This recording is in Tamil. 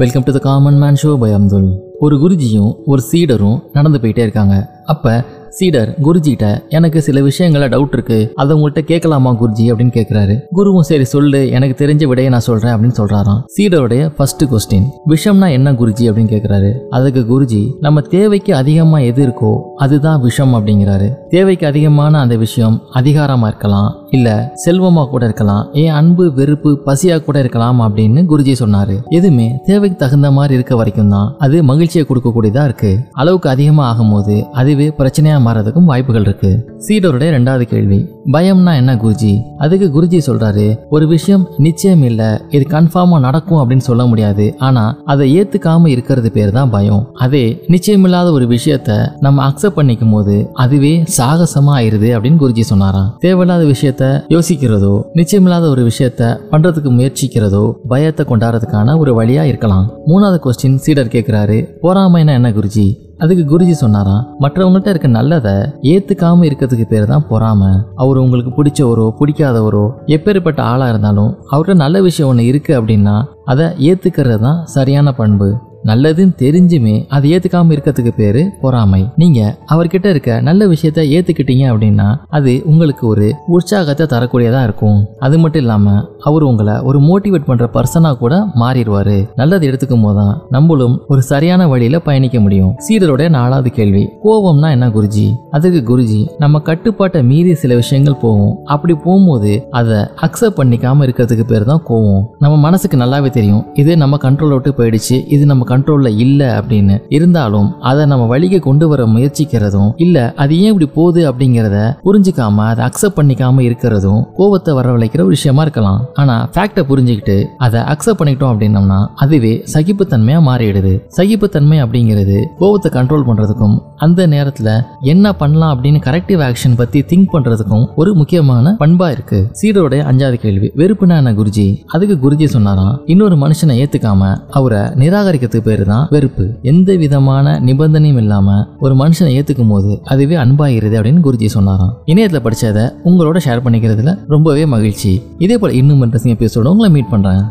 Welcome to the common man show by Abdul ஒரு குருஜியும் ஒரு சீடரும் நடந்து போயிட்டே இருக்காங்க. அப்ப சீடர் குருஜிகிட்ட எனக்கு சில விஷயங்கள டவுட் இருக்கு. அதை உங்கள்கிட்ட கேட்கலாமா குருஜி அப்படின்னு கேட்கிறாரு குருவும் சரி சொல்லு எனக்கு தெரிஞ்ச விடையை நான் சொல்றேன் அப்படின்னு சொல்றாராம். சீடருடைய ஃபர்ஸ்ட் கொஸ்டின் விஷம்னா என்ன குருஜி அப்படின்னு கேட்கிறாரு அதுக்கு குருஜி நம்ம தேவைக்கு அதிகமா எது இருக்கோ அதுதான் விஷம் அப்படிங்கிறாரு. தேவைக்கு அதிகமான அந்த விஷயம் அதிகாரமா இருக்கலாம் இல்ல செல்வமா கூட இருக்கலாம் ஏன் அன்பு வெறுப்பு பசியா கூட இருக்கலாம் அப்படின்னு குருஜி சொன்னாரு. எதுவுமே தேவைக்கு தகுந்த மாதிரி இருக்க வரைக்கும் தான் அது மகிழ்ச்சியை கொடுக்கக்கூடியதா இருக்கு. அளவுக்கு அதிகமா ஆகும்போது அதுவே பிரச்சனையா மாறதுக்கும் வாய்ப்புகள் இருக்கு. சீடருடைய ரெண்டாவது கேள்வி பயம்னா என்ன குருஜி? அதுக்கு குருஜி சொல்றாரு ஒரு விஷயம் நிச்சயம் இல்ல இது கன்ஃபார்மா நடக்கும் அப்படின்னு சொல்ல முடியாது. ஆனா அதை ஏத்துக்காம இருக்கிறது பேர் தான் பயம். அதே நிச்சயமில்லாத ஒரு விஷயத்த நம்ம அக்செப்ட் பண்ணிக்கும் போது அதுவே சாகசமா ஆயிருது அப்படின்னு குருஜி சொன்னாராம். தேவையில்லாத விஷயத்த யோசிக்கிறதோ நிச்சயமில்லாத ஒரு விஷயத்த பண்றதுக்கு முயற்சிக்கிறதோ பயத்தை கொண்டாடுறதுக்கான ஒரு வழியா இருக்கலாம். மூணாவது கொஸ்டின் சீடர் கேட்கிறாரு பொறாமைனா என்ன குருஜி? அதுக்கு குருஜி சொன்னாராம் மற்றவங்கள்ட்ட இருக்க நல்லதை ஏத்துக்காம இருக்கிறதுக்கு பேர் தான் பொறாம. அவர் உங்களுக்கு பிடிச்சவரோ பிடிக்காதவரோ எப்பேற்பட்ட ஆளா இருந்தாலும் அவர்கிட்ட நல்ல விஷயம் ஒன்று இருக்கு அப்படின்னா அதை ஏத்துக்கிறது தான் சரியான பண்பு. நல்லதுன்னு தெரிஞ்சுமே அதை ஏத்துக்காம இருக்கிறதுக்கு பேரு பொறாமை. நீங்க அவர்கிட்ட இருக்க நல்ல விஷயத்த ஏத்துக்கிட்டீங்க அப்படின்னா அது உங்களுக்கு ஒரு உற்சாகத்தை தரக்கூடியதா இருக்கும். அது மட்டும் இல்லாம அவர் உங்களை ஒரு மோட்டிவேட் பண்ற பர்சனா கூட மாறிடுவாரு. நல்லது எடுத்துக்கும் போதுதான் நம்மளும் ஒரு சரியான வழியில பயணிக்க முடியும். சீடருடைய நாலாவது கேள்வி கோபம்னா என்ன குருஜி? அதுக்கு குருஜி நம்ம கட்டுப்பாட்டை மீறி சில விஷயங்கள் போகும் அப்படி போகும்போது அதை அக்செப்ட் பண்ணிக்காம இருக்கிறதுக்கு பேர் தான் கோவம். நம்ம மனசுக்கு நல்லாவே தெரியும். இது நம்ம கண்ட்ரோல் விட்டு போயிடுச்சு. இது நம்ம கண்ட்ரோலில் இல்லை அப்படின்னு இருந்தாலும் அதை நம்ம வழிக்கு கொண்டு வர முயற்சிக்கிறதும் இல்லை அது ஏன் இப்படி போகுது அப்படிங்கிறத புரிஞ்சுக்காம அதை அக்செப்ட் பண்ணிக்காம இருக்கிறதும் கோபத்தை வரவழைக்கிற ஒரு விஷயமா இருக்கலாம். ஆனால் ஃபேக்டை புரிஞ்சுக்கிட்டு அதை அக்செப்ட் பண்ணிக்கிட்டோம் அப்படின்னம்னா அதுவே சகிப்புத்தன்மையா மாறிடுது. சகிப்புத்தன்மை அப்படிங்கிறது கோபத்தை கண்ட்ரோல் பண்றதுக்கும் அந்த நேரத்தில் என்ன பண்ணலாம் அப்படின்னு கரெக்டிவ் ஆக்ஷன் பற்றி திங்க் பண்றதுக்கும் ஒரு முக்கியமான பண்பாக இருக்கு. சீடருடைய அஞ்சாவது கேள்வி வெறுப்புனா என்ன குருஜி? அதுக்கு குருஜி சொன்னாராம் இன்னொரு மனுஷனை ஏத்துக்காம அவரை கருத்து பேரு தான் வெறுப்பு. எந்த விதமான நிபந்தனையும் இல்லாம ஒரு மனுஷனை ஏத்துக்கும் போது அதுவே அன்பாயிருது அப்படின்னு குருஜி சொன்னாராம். இணையத்துல படிச்சதை உங்களோட ஷேர் பண்ணிக்கிறதுல ரொம்பவே மகிழ்ச்சி. இதே போல இன்னும் இன்ட்ரெஸ்டிங் எபிசோட உங்களை மீட் பண்றேன்.